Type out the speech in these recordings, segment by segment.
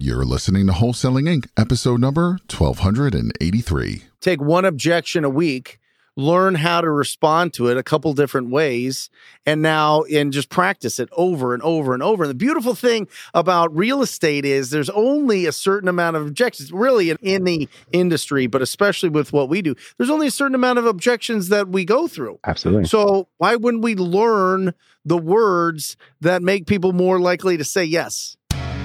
You're listening to Wholesaling Inc., episode number 1283. Take one objection a week, learn how to respond to it a couple different ways, and now and just practice it over and over and over. And the beautiful thing about real estate is there's only a certain amount of objections, really in, in the industry, but especially with what we do, there's only a certain amount of objections that we go through. Absolutely. So why wouldn't we learn the words that make people more likely to say yes?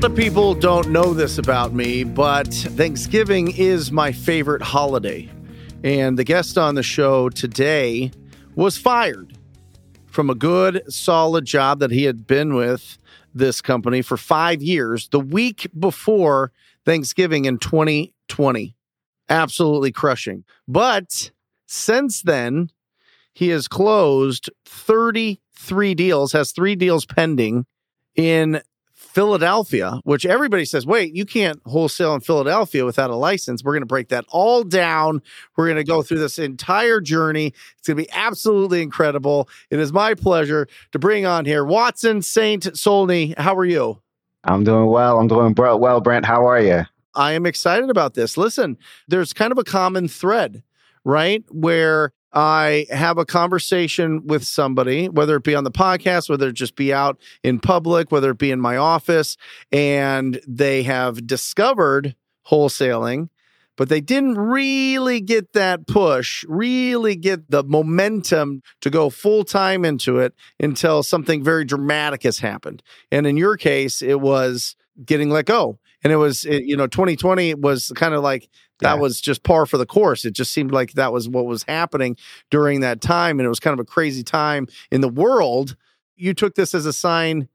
Lot of people don't know this about me, but Thanksgiving is my favorite holiday. And the guest on the show today was fired from a good, solid job that he had been with this company for five years the week before Thanksgiving in 2020. Absolutely crushing. But since then, he has closed 33 deals, has three deals pending in Philadelphia, which everybody says, wait, you can't wholesale in Philadelphia without a license. We're going to break that all down. We're going to go through this entire journey. It's going to be absolutely incredible. It is my pleasure to bring on here Watson Saintsulne. How are you? I'm doing well. I'm doing well, Brent. How are you? I am excited about this. Listen, there's kind of a common thread, right? Where I have a conversation with somebody, whether it be on the podcast, whether it just be out in public, whether it be in my office, and they have discovered wholesaling, but they didn't really get that push, really get the momentum to go full time into it until something very dramatic has happened. And in your case, it was getting let go. And it was, it, you know, 2020 was kind of like that yeah. was just par for the course. It just seemed like that was what was happening during that time. And it was kind of a crazy time in the world. You took this as a sign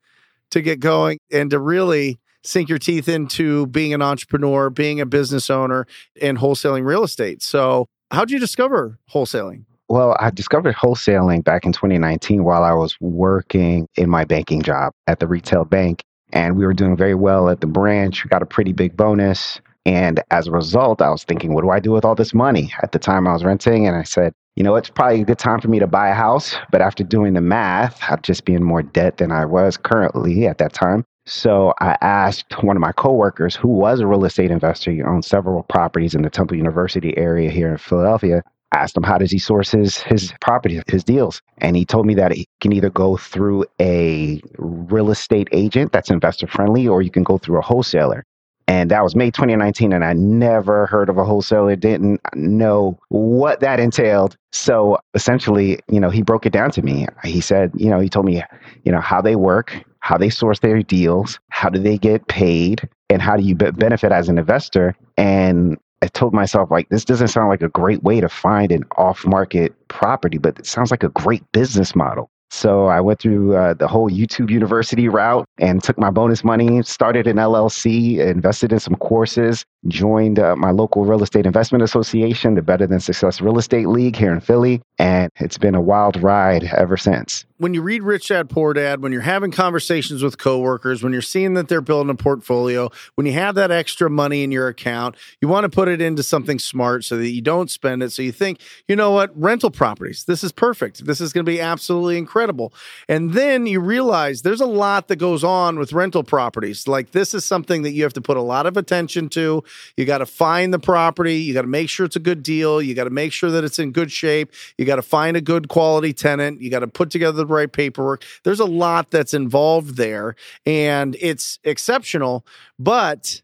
to get going and to really sink your teeth into being an entrepreneur, being a business owner, and wholesaling real estate. So, how'd you discover wholesaling? Well, I discovered wholesaling back in 2019 while I was working in my banking job at the retail bank. And we were doing very well at the branch. We got a pretty big bonus. And as a result, I was thinking, what do I do with all this money? At the time, I was renting, and I said, you know, it's probably a good time for me to buy a house. But after doing the math, I'd just be in more debt than I was currently at that time. So I asked one of my coworkers, who was a real estate investor, he owned several properties in the Temple University area here in Philadelphia. Asked him how does he source his his property, his deals, and he told me that he can either go through a real estate agent that's investor friendly, or you can go through a wholesaler. And that was May 2019, and I never heard of a wholesaler, didn't know what that entailed. So essentially, you know, he broke it down to me. He said, you know, he told me, you know, how they work, how they source their deals, how do they get paid, and how do you benefit as an investor. And I told myself, like, this doesn't sound like a great way to find an off market property, but it sounds like a great business model. So I went through uh, the whole YouTube University route and took my bonus money, started an LLC, invested in some courses, joined uh, my local real estate investment association, the Better Than Success Real Estate League here in Philly, and it's been a wild ride ever since when you read Rich Dad Poor Dad, when you're having conversations with coworkers, when you're seeing that they're building a portfolio, when you have that extra money in your account, you want to put it into something smart so that you don't spend it. So you think, you know what, rental properties, this is perfect. This is going to be absolutely incredible. And then you realize there's a lot that goes on with rental properties. Like this is something that you have to put a lot of attention to. You got to find the property, you got to make sure it's a good deal, you got to make sure that it's in good shape, you got to find a good quality tenant, you got to put together the right paperwork. There's a lot that's involved there, and it's exceptional. But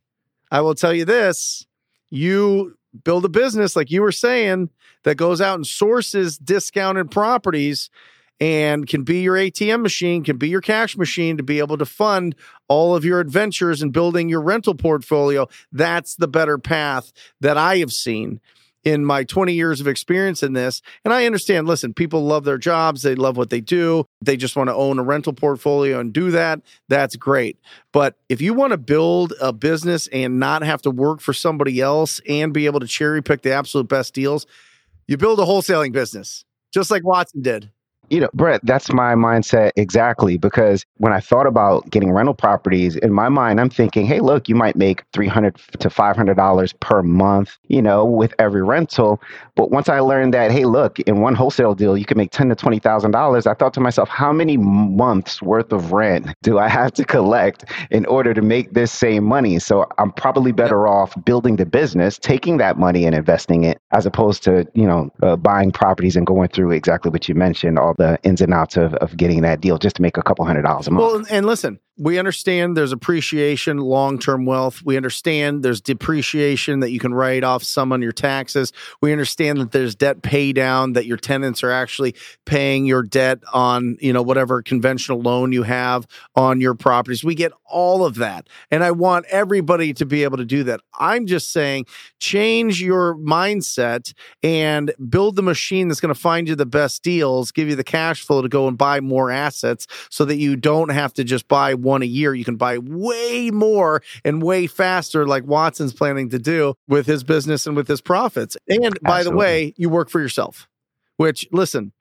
I will tell you this you build a business, like you were saying, that goes out and sources discounted properties and can be your ATM machine, can be your cash machine to be able to fund all of your adventures and building your rental portfolio. That's the better path that I have seen. in my 20 years of experience in this. And I understand, listen, people love their jobs, they love what they do, they just want to own a rental portfolio and do that. That's great. But if you want to build a business and not have to work for somebody else and be able to cherry pick the absolute best deals, you build a wholesaling business, just like Watson did you know, Brent, that's my mindset exactly. Because when I thought about getting rental properties, in my mind, I'm thinking, hey, look, you might make 300 to $500 per month, you know, with every rental. But once I learned that, hey, look, in one wholesale deal, you can make ten to $20,000, I thought to myself, how many months worth of rent do I have to collect in order to make this same money? So I'm probably better off building the business, taking that money and investing it, as opposed to, you know, uh, buying properties and going through exactly what you mentioned, all the ins and outs of, of getting that deal just to make a couple hundred dollars a month. Well, and listen, we understand there's appreciation, long term wealth. We understand there's depreciation that you can write off some on your taxes. We understand that there's debt pay down, that your tenants are actually paying your debt on, you know, whatever conventional loan you have on your properties. We get all of that. And I want everybody to be able to do that. I'm just saying change your mindset and build the machine that's going to find you the best deals, give you the cash flow to go and buy more assets so that you don't have to just buy one one a year, you can buy way more and way faster, like Watson's planning to do with his business and with his profits. And by Absolutely. the way, you work for yourself, which listen,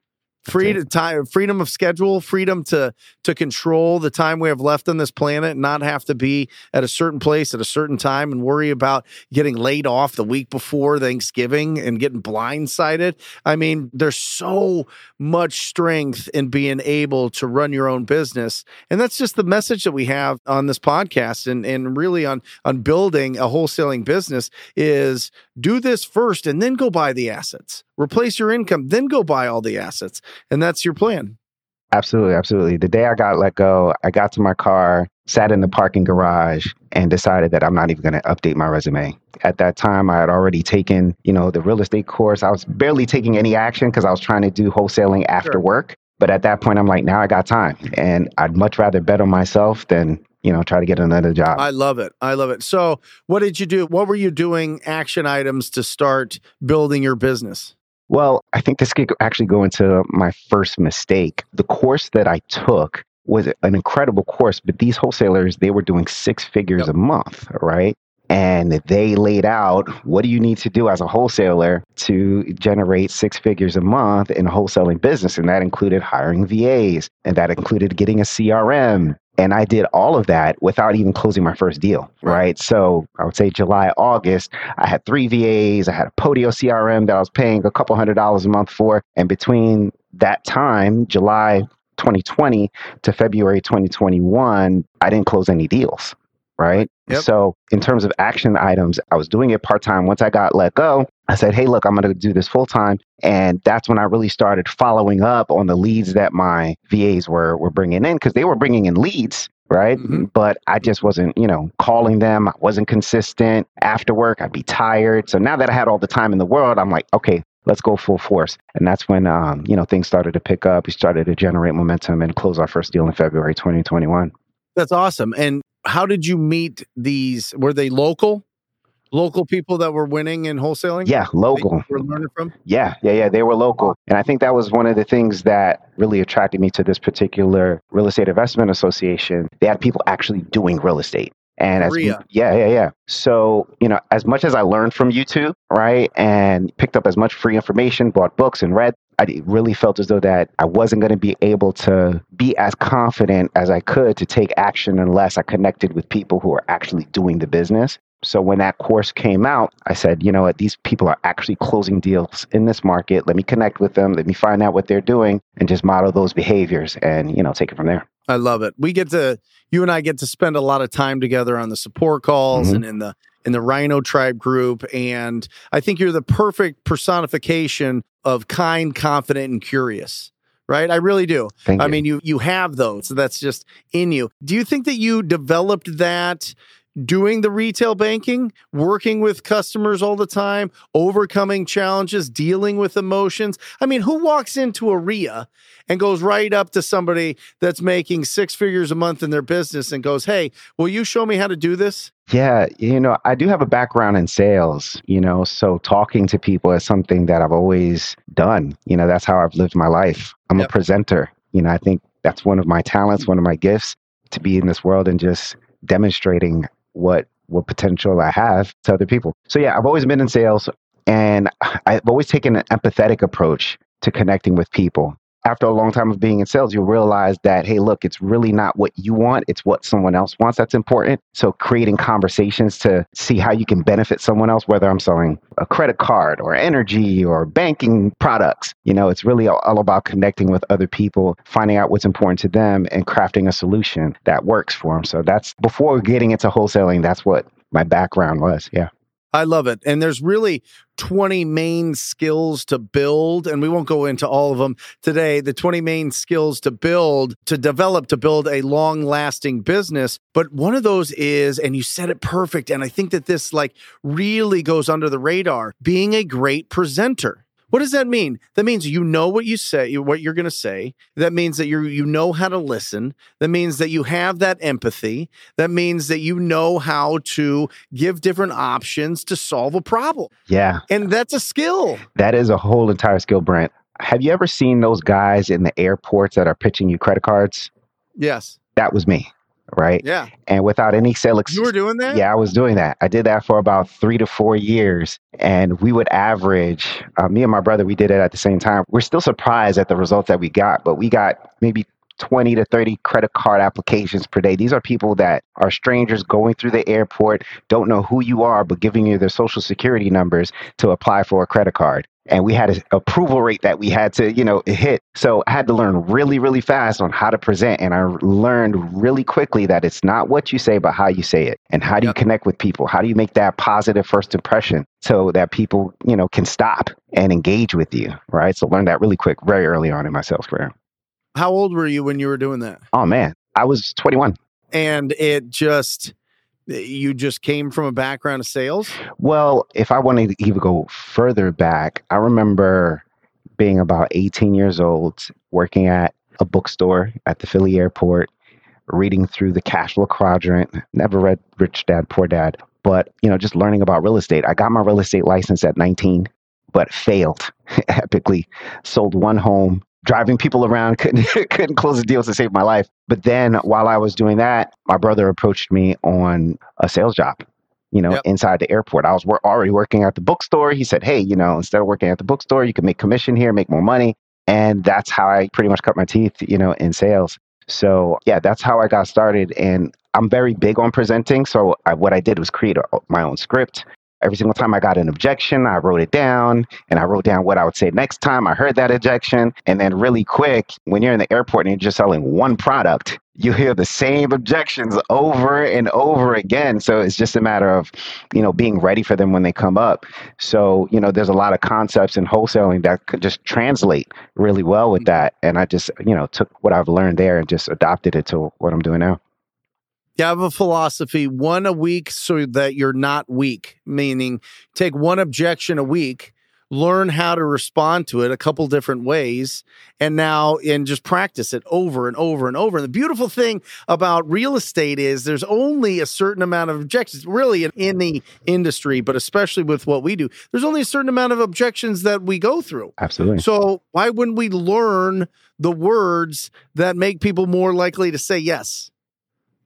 freedom time freedom of schedule freedom to to control the time we have left on this planet not have to be at a certain place at a certain time and worry about getting laid off the week before thanksgiving and getting blindsided. I mean there's so much strength in being able to run your own business. And that's just the message that we have on this podcast and and really on on building a wholesaling business is do this first and then go buy the assets replace your income, then go buy all the assets. And that's your plan. Absolutely, absolutely. The day I got let go, I got to my car, sat in the parking garage, and decided that I'm not even going to update my resume. At that time, I had already taken, you know, the real estate course. I was barely taking any action because I was trying to do wholesaling after sure. work. But at that point, I'm like, now I got time, and I'd much rather bet on myself than you know, try to get another job. I love it. I love it. So, what did you do? What were you doing action items to start building your business? Well, I think this could actually go into my first mistake. The course that I took was an incredible course, but these wholesalers, they were doing six figures yep. a month, right? And they laid out what do you need to do as a wholesaler to generate six figures a month in a wholesaling business. And that included hiring VAs, and that included getting a CRM, and I did all of that without even closing my first deal, right? So I would say July, August, I had three VAs, I had a Podio CRM that I was paying a couple hundred dollars a month for. And between that time, July 2020 to February 2021, I didn't close any deals right? Yep. So, in terms of action items, I was doing it part time. Once I got let go, I said, hey, look, I'm going to do this full time. And that's when I really started following up on the leads that my VAs were, were bringing in because they were bringing in leads. Right. Mm-hmm. But I just wasn't, you know, calling them. I wasn't consistent. After work, I'd be tired. So now that I had all the time in the world, I'm like, okay, let's go full force. And that's when, um, you know, things started to pick up. We started to generate momentum and close our first deal in February 2021. That's awesome. And how did you meet these? Were they local? Local people that were winning in wholesaling? Yeah, local. Were learning from? Yeah, yeah, yeah. They were local. And I think that was one of the things that really attracted me to this particular real estate investment association. They had people actually doing real estate. And as yeah, yeah, yeah. So, you know, as much as I learned from YouTube, right, and picked up as much free information, bought books and read, I really felt as though that I wasn't going to be able to be as confident as I could to take action unless I connected with people who are actually doing the business. So when that course came out, I said, you know what, these people are actually closing deals in this market. Let me connect with them. Let me find out what they're doing and just model those behaviors and, you know, take it from there. I love it. We get to you and I get to spend a lot of time together on the support calls mm-hmm. and in the in the Rhino Tribe group and I think you're the perfect personification of kind, confident and curious. Right? I really do. Thank I you. mean you you have those. So that's just in you. Do you think that you developed that doing the retail banking, working with customers all the time, overcoming challenges, dealing with emotions. I mean, who walks into a REIA and goes right up to somebody that's making six figures a month in their business and goes, Hey, will you show me how to do this? Yeah, you know, I do have a background in sales, you know, so talking to people is something that I've always done. You know, that's how I've lived my life. I'm Yep. a presenter. You know, I think that's one of my talents, one of my gifts to be in this world and just demonstrating what what potential I have to other people. So yeah, I've always been in sales and I've always taken an empathetic approach to connecting with people. After a long time of being in sales, you'll realize that, hey, look, it's really not what you want, it's what someone else wants that's important. So, creating conversations to see how you can benefit someone else, whether I'm selling a credit card or energy or banking products, you know, it's really all about connecting with other people, finding out what's important to them, and crafting a solution that works for them. So, that's before getting into wholesaling, that's what my background was. Yeah. I love it. And there's really 20 main skills to build, and we won't go into all of them today. The 20 main skills to build, to develop, to build a long lasting business. But one of those is, and you said it perfect, and I think that this like really goes under the radar being a great presenter. What does that mean? That means you know what you say, what you're going to say. That means that you you know how to listen. That means that you have that empathy. That means that you know how to give different options to solve a problem. Yeah. And that's a skill. That is a whole entire skill, Brent. Have you ever seen those guys in the airports that are pitching you credit cards? Yes. That was me, right? Yeah. And without any sale You were doing that? Yeah, I was doing that. I did that for about three to four years. And we would average, uh, me and my brother, we did it at the same time. We're still surprised at the results that we got, but we got maybe 20 to 30 credit card applications per day. These are people that are strangers going through the airport, don't know who you are, but giving you their social security numbers to apply for a credit card. And we had an approval rate that we had to, you know, hit. So I had to learn really, really fast on how to present. And I learned really quickly that it's not what you say, but how you say it. And how do you connect with people? How do you make that positive first impression so that people, you know, can stop and engage with you, right? So learn that really quick, very early on in my sales career. How old were you when you were doing that? Oh man, I was 21. And it just, you just came from a background of sales? Well, if I wanted to even go further back, I remember being about 18 years old, working at a bookstore at the Philly airport, reading through the cash flow quadrant. Never read Rich Dad, Poor Dad, but you know, just learning about real estate. I got my real estate license at 19, but failed epically. Sold one home, driving people around, couldn't couldn't close the deals to save my life. But then while I was doing that, my brother approached me on a sales job you know, Yep. inside the airport. I was wor- already working at the bookstore. He said, Hey, you know, instead of working at the bookstore, you can make commission here, make more money. And that's how I pretty much cut my teeth, you know, in sales. So, yeah, that's how I got started. And I'm very big on presenting. So, I, what I did was create a, my own script. Every single time I got an objection, I wrote it down and I wrote down what I would say next time I heard that objection. And then, really quick, when you're in the airport and you're just selling one product, you hear the same objections over and over again. So it's just a matter of, you know, being ready for them when they come up. So, you know, there's a lot of concepts in wholesaling that could just translate really well with mm-hmm. that. And I just, you know, took what I've learned there and just adopted it to what I'm doing now. Have a philosophy, one a week so that you're not weak, meaning take one objection a week, learn how to respond to it a couple different ways, and now and just practice it over and over and over. And the beautiful thing about real estate is there's only a certain amount of objections, really in, in the industry, but especially with what we do, there's only a certain amount of objections that we go through. Absolutely. So why wouldn't we learn the words that make people more likely to say yes?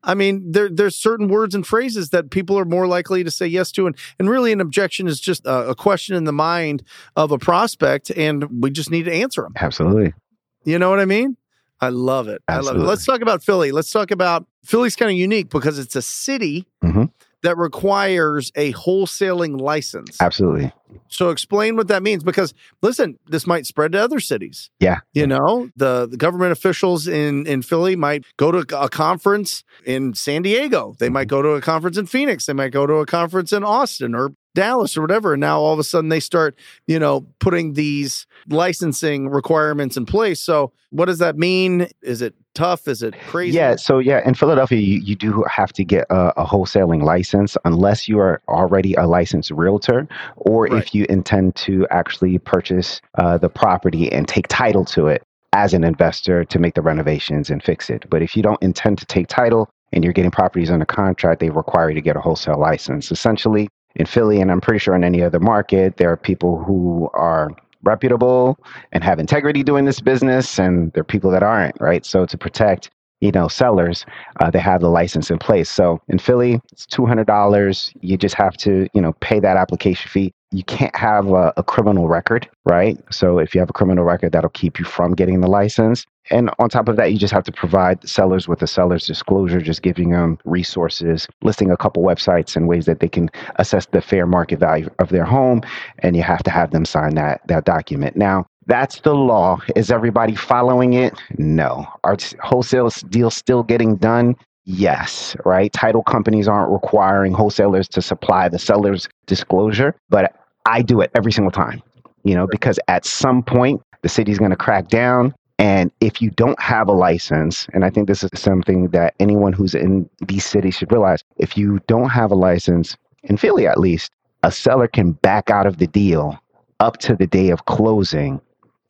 I mean, there there's certain words and phrases that people are more likely to say yes to, and and really an objection is just a, a question in the mind of a prospect, and we just need to answer them. Absolutely. You know what I mean? I love it. I love it. Absolutely. Let's talk about Philly. Let's talk about Philly's kind of unique because it's a city Mhm. That requires a wholesaling license. Absolutely. So explain what that means because listen, this might spread to other cities. Yeah. You know, the, the government officials in in Philly might go to a conference in San Diego. They might go to a conference in Phoenix. They might go to a conference in Austin or Dallas or whatever. And now all of a sudden they start, you know, putting these licensing requirements in place. So what does that mean? Is it tough? Is it crazy? Yeah, so yeah, in Philadelphia, you, you do have to get a, a wholesaling license unless you are already a licensed realtor or Right. if you intend to actually purchase uh, the property and take title to it as an investor to make the renovations and fix it. But if you don't intend to take title and you're getting properties under contract, they require you to get a wholesale license. Essentially, in Philly, and I'm pretty sure in any other market, there are people who are reputable and have integrity doing this business, and there are people that aren't, right? So to protect, you know, sellers, uh, they have the license in place. So in Philly, it's two hundred dollars. You just have to, you know, pay that application fee. You can't have a, a criminal record, right? So if you have a criminal record, that'll keep you from getting the license. And on top of that, you just have to provide sellers with a seller's disclosure, just giving them resources, listing a couple websites and ways that they can assess the fair market value of their home. And you have to have them sign that that document. Now, that's the law. Is everybody following it? No. Are wholesale deals still getting done? Yes, right? Title companies aren't requiring wholesalers to supply the seller's disclosure, but I do it every single time, you know, because at some point the city's going to crack down. And if you don't have a license, and I think this is something that anyone who's in these cities should realize, if you don't have a license, in Philly at least, a seller can back out of the deal up to the day of closing,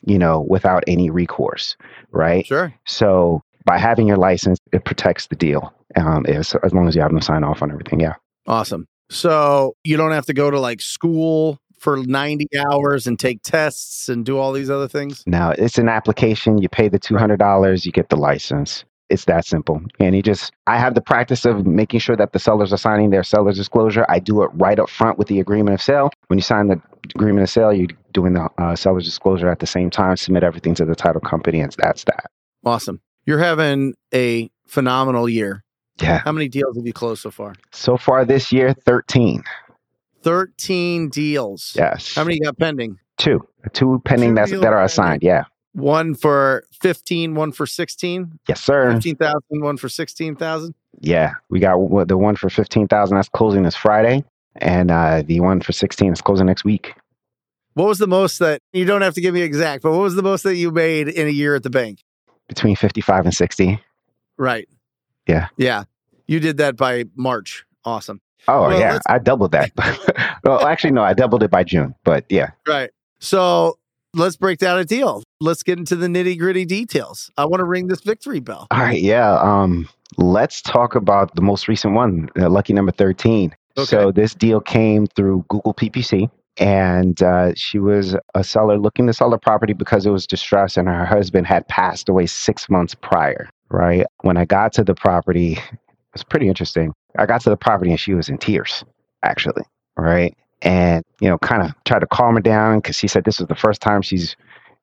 you know, without any recourse, right? Sure. So by having your license, it protects the deal. Um, as, as long as you have them sign off on everything. Yeah. Awesome. So you don't have to go to like school for 90 hours and take tests and do all these other things? Now it's an application. You pay the two hundred dollars, you get the license. It's that simple. And you just, I have the practice of making sure that the sellers are signing their seller's disclosure. I do it right up front with the agreement of sale. When you sign the agreement of sale, you're doing the uh, seller's disclosure at the same time. Submit everything to the title company, and that's that. Awesome. You're having a phenomenal year. Yeah. How many deals have you closed so far? So far this year, thirteen. 13 deals. Yes. How many you got pending? Two. Two pending Two that's, that are assigned. Yeah. One for 15, one for 16, Yes, sir. 15,000, one for 16,000. Yeah, we got the one for fifteen thousand that's closing this Friday, and uh, the one for sixteen is closing next week. What was the most that you don't have to give me exact, but what was the most that you made in a year at the bank? Between fifty-five and sixty. Right. Yeah. Yeah. You did that by March. Awesome. Oh Well, yeah, I doubled that. well, actually, no, I doubled it by June. But yeah, Right. So let's break down a deal. Let's get into the nitty gritty details. I want to ring this victory bell. all right, yeah. Um, let's talk about the most recent one, uh, lucky number thirteen. So this deal came through Google PPC. And uh, she was a seller looking to sell her property because it was distressed, and her husband had passed away six months prior. Right when I got to the property, it was pretty interesting. I got to the property and she was in tears, actually. Right, and you know, kind of tried to calm her down because she said this was the first time she's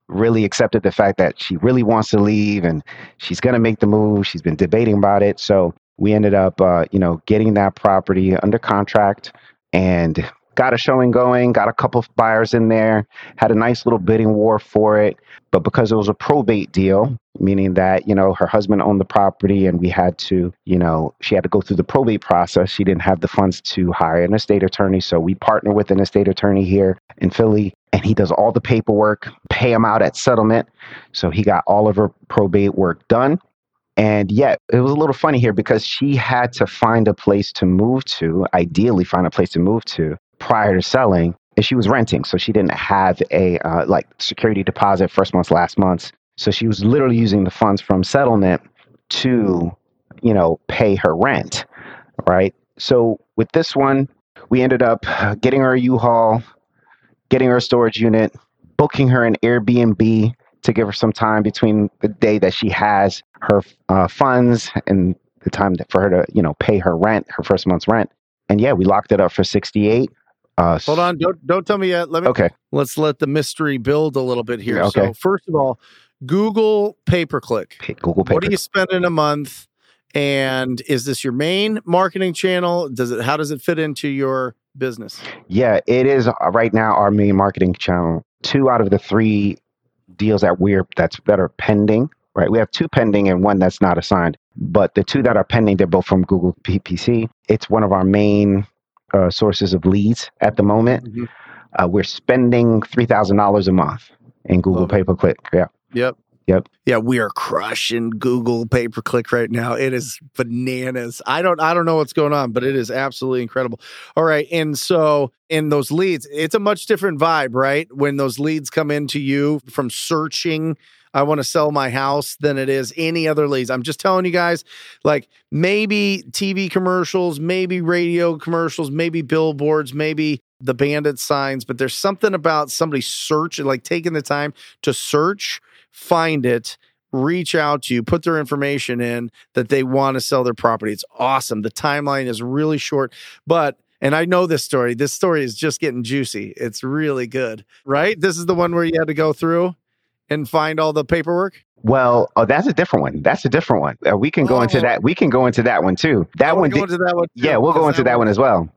really accepted the fact that she really wants to leave and she's going to make the move. She's been debating about it, so we ended up, uh, you know, getting that property under contract and got a showing going, got a couple of buyers in there, had a nice little bidding war for it. But because it was a probate deal, meaning that, you know, her husband owned the property and we had to, you know, she had to go through the probate process. She didn't have the funds to hire an estate attorney. So we partner with an estate attorney here in Philly and he does all the paperwork, pay him out at settlement. So he got all of her probate work done. And yet, it was a little funny here because she had to find a place to move to, ideally, find a place to move to prior to selling. And she was renting, so she didn't have a uh, like security deposit first month's, last month's. So she was literally using the funds from settlement to, you know, pay her rent, right? So with this one, we ended up getting her a U-Haul, getting her a storage unit, booking her an Airbnb to give her some time between the day that she has her uh, funds and the time that for her to you know pay her rent, her first month's rent. And yeah, we locked it up for sixty eight. Uh, Hold on. Don't don't tell me yet. Let me Okay. let's let the mystery build a little bit here. Yeah, okay. So first of all, Google pay per click. Pay- Google Pay. What do you spend in a month? And is this your main marketing channel? Does it how does it fit into your business? Yeah, it is uh, right now our main marketing channel. Two out of the three deals that we're that's that are pending. Right, we have two pending and one that's not assigned. But the two that are pending, they're both from Google PPC. It's one of our main uh, sources of leads at the moment. Uh, we're spending three thousand dollars a month in Google Love. Pay per Click. Yeah. Yep. Yep. Yeah, we are crushing Google pay per click right now. It is bananas. I don't I don't know what's going on, but it is absolutely incredible. All right. And so in those leads, it's a much different vibe, right? When those leads come into you from searching I want to sell my house than it is any other leads. I'm just telling you guys, like maybe TV commercials, maybe radio commercials, maybe billboards, maybe the bandit signs, but there's something about somebody searching, like taking the time to search, find it, reach out to you, put their information in that they want to sell their property. It's awesome. The timeline is really short, but and I know this story. This story is just getting juicy. It's really good, right? This is the one where you had to go through and find all the paperwork? Well, oh, that's a different one. That's a different one. Uh, we can go oh. into that. We can go into that one too. That one. Go into that one. Too, yeah, we'll go into that, that one, one as well.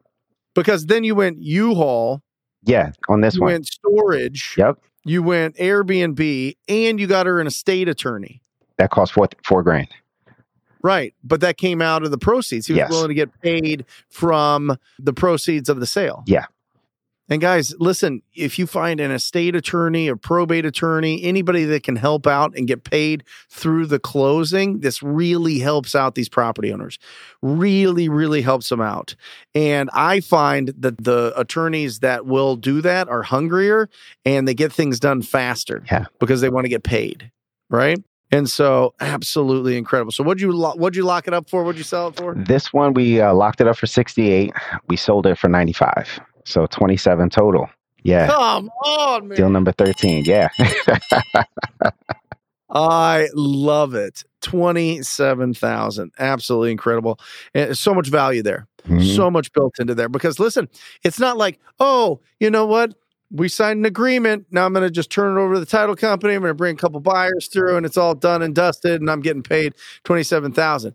Because then you went U-Haul. Yeah, on this you one. Went storage. Yep. You went Airbnb, and you got her an estate attorney. That cost four four grand. Right, but that came out of the proceeds. He was yes. willing to get paid from the proceeds of the sale. Yeah. And guys, listen, if you find an estate attorney, a probate attorney, anybody that can help out and get paid through the closing, this really helps out these property owners. Really, really helps them out. And I find that the attorneys that will do that are hungrier and they get things done faster yeah. because they want to get paid. Right. And so, absolutely incredible. So, what'd you lo- what'd you lock it up for? What'd you sell it for? This one we uh, locked it up for sixty eight. We sold it for ninety five. So 27 total. Yeah. Come on, man. Deal number 13. Yeah. I love it. 27,000. Absolutely incredible. And so much value there. Mm-hmm. So much built into there because listen, it's not like, "Oh, you know what? We signed an agreement. Now I'm going to just turn it over to the title company. I'm going to bring a couple buyers through and it's all done and dusted and I'm getting paid 27,000."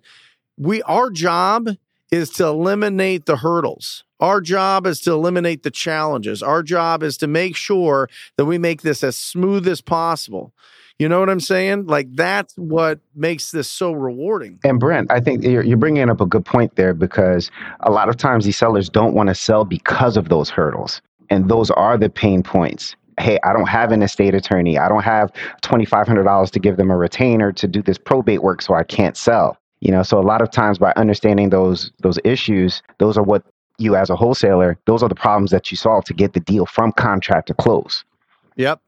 We our job is to eliminate the hurdles. Our job is to eliminate the challenges. Our job is to make sure that we make this as smooth as possible. You know what I'm saying? Like that's what makes this so rewarding. And Brent, I think you're, you're bringing up a good point there because a lot of times these sellers don't want to sell because of those hurdles. And those are the pain points. Hey, I don't have an estate attorney. I don't have $2,500 to give them a retainer to do this probate work, so I can't sell you know so a lot of times by understanding those those issues those are what you as a wholesaler, those are the problems that you solve to get the deal from contract to close. Yep.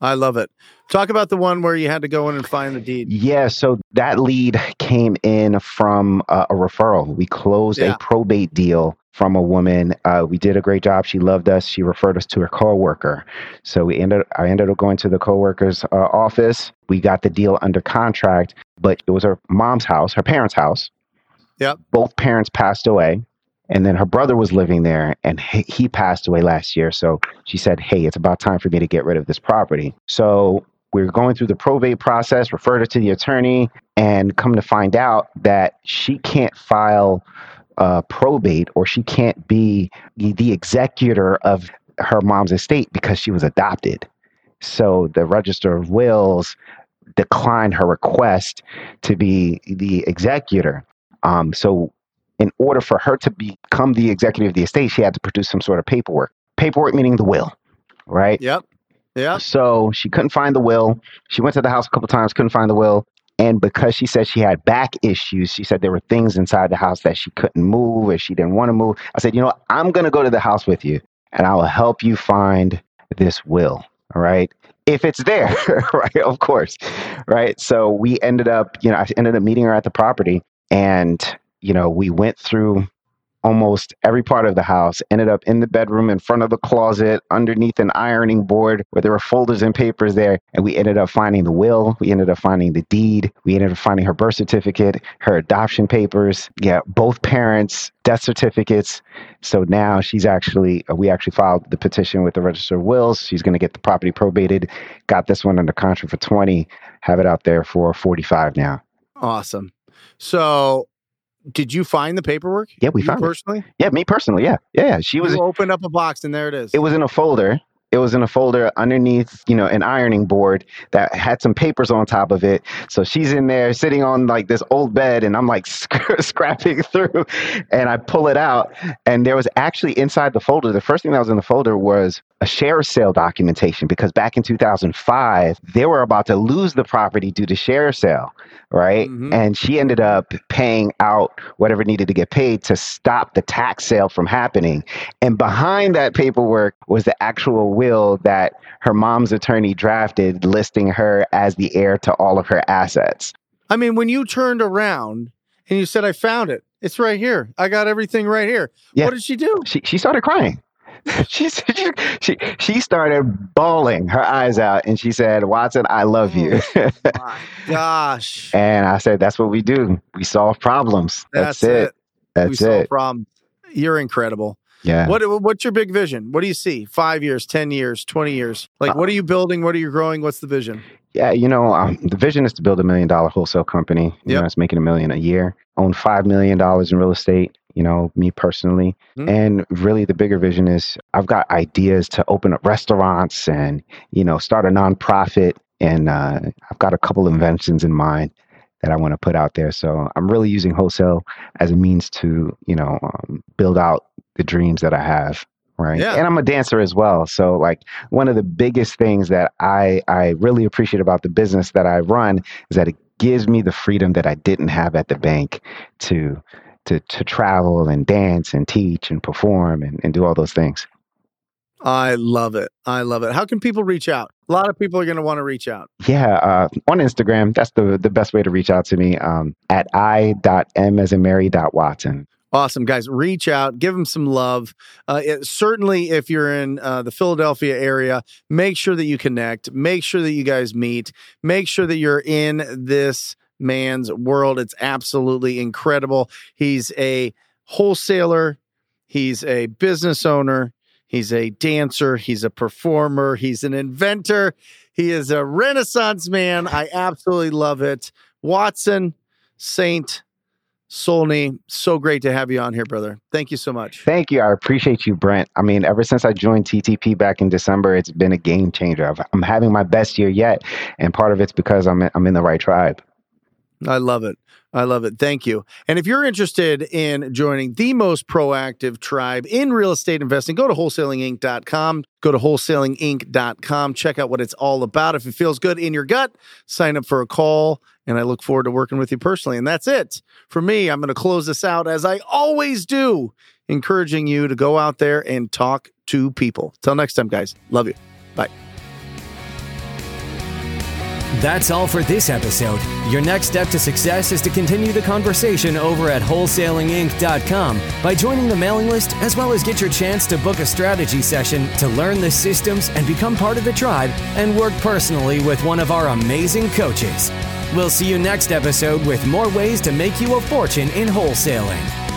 I love it. Talk about the one where you had to go in and find the deed. Yeah, so that lead came in from uh, a referral. We closed yeah. a probate deal from a woman. Uh, we did a great job. She loved us. She referred us to her coworker. So we ended. I ended up going to the coworker's uh, office. We got the deal under contract, but it was her mom's house, her parents' house. Yep. Both parents passed away. And then her brother was living there and he passed away last year. So she said, Hey, it's about time for me to get rid of this property. So we are going through the probate process, referred her to the attorney, and come to find out that she can't file uh, probate or she can't be the executor of her mom's estate because she was adopted. So the Register of Wills declined her request to be the executor. Um, so in order for her to become the executive of the estate, she had to produce some sort of paperwork. Paperwork meaning the will, right? Yep. Yeah. So she couldn't find the will. She went to the house a couple times, couldn't find the will. And because she said she had back issues, she said there were things inside the house that she couldn't move or she didn't want to move. I said, you know what? I'm going to go to the house with you and I will help you find this will. All right. If it's there, right? Of course. Right. So we ended up, you know, I ended up meeting her at the property and you know, we went through almost every part of the house, ended up in the bedroom, in front of the closet, underneath an ironing board where there were folders and papers there. And we ended up finding the will. We ended up finding the deed. We ended up finding her birth certificate, her adoption papers. Yeah, both parents' death certificates. So now she's actually, uh, we actually filed the petition with the Register of Wills. She's going to get the property probated. Got this one under contract for 20, have it out there for 45 now. Awesome. So did you find the paperwork? Yeah, we you found personally. It. Yeah, me personally. Yeah, yeah. She was you opened up a box and there it is. It was in a folder. It was in a folder underneath, you know, an ironing board that had some papers on top of it. So she's in there sitting on like this old bed, and I'm like scrapping through, and I pull it out, and there was actually inside the folder. The first thing that was in the folder was a sheriff sale documentation because back in 2005 they were about to lose the property due to sheriff sale right mm-hmm. and she ended up paying out whatever needed to get paid to stop the tax sale from happening and behind that paperwork was the actual will that her mom's attorney drafted listing her as the heir to all of her assets i mean when you turned around and you said i found it it's right here i got everything right here yeah. what did she do she, she started crying she, she, she started bawling her eyes out and she said, Watson, I love you. Oh my gosh. and I said, That's what we do. We solve problems. That's, That's it. it. That's we it. Solve problems. You're incredible. Yeah. What what's your big vision? What do you see? Five years, ten years, twenty years? Like, what are you building? What are you growing? What's the vision? Yeah, you know, um, the vision is to build a million dollar wholesale company. You yep. know, it's making a million a year. Own five million dollars in real estate you know, me personally. Mm-hmm. And really, the bigger vision is I've got ideas to open up restaurants and, you know, start a nonprofit. And uh, I've got a couple inventions in mind that I want to put out there. So I'm really using wholesale as a means to, you know, um, build out the dreams that I have. Right. Yeah. And I'm a dancer as well. So like one of the biggest things that I I really appreciate about the business that I run is that it gives me the freedom that I didn't have at the bank to to, to travel and dance and teach and perform and, and do all those things. I love it. I love it. How can people reach out? A lot of people are going to want to reach out. Yeah, uh, on Instagram, that's the the best way to reach out to me um, at i.m as in Mary dot Watson. Awesome, guys. Reach out, give them some love. Uh, it, certainly, if you're in uh, the Philadelphia area, make sure that you connect. Make sure that you guys meet. Make sure that you're in this man's world. It's absolutely incredible. He's a wholesaler, he's a business owner, he's a dancer, he's a performer, he's an inventor, he is a renaissance man. I absolutely love it. Watson, Saint, Solney, so great to have you on here, brother. Thank you so much. Thank you. I appreciate you, Brent. I mean, ever since I joined TTP back in December, it's been a game changer. I'm having my best year yet, and part of it's because I'm I'm in the right tribe. I love it. I love it. Thank you. And if you're interested in joining the most proactive tribe in real estate investing, go to wholesalinginc.com. Go to wholesalinginc.com. Check out what it's all about. If it feels good in your gut, sign up for a call. And I look forward to working with you personally. And that's it for me. I'm going to close this out as I always do, encouraging you to go out there and talk to people. Till next time, guys. Love you. Bye. That's all for this episode. Your next step to success is to continue the conversation over at wholesalinginc.com by joining the mailing list, as well as get your chance to book a strategy session to learn the systems and become part of the tribe and work personally with one of our amazing coaches. We'll see you next episode with more ways to make you a fortune in wholesaling.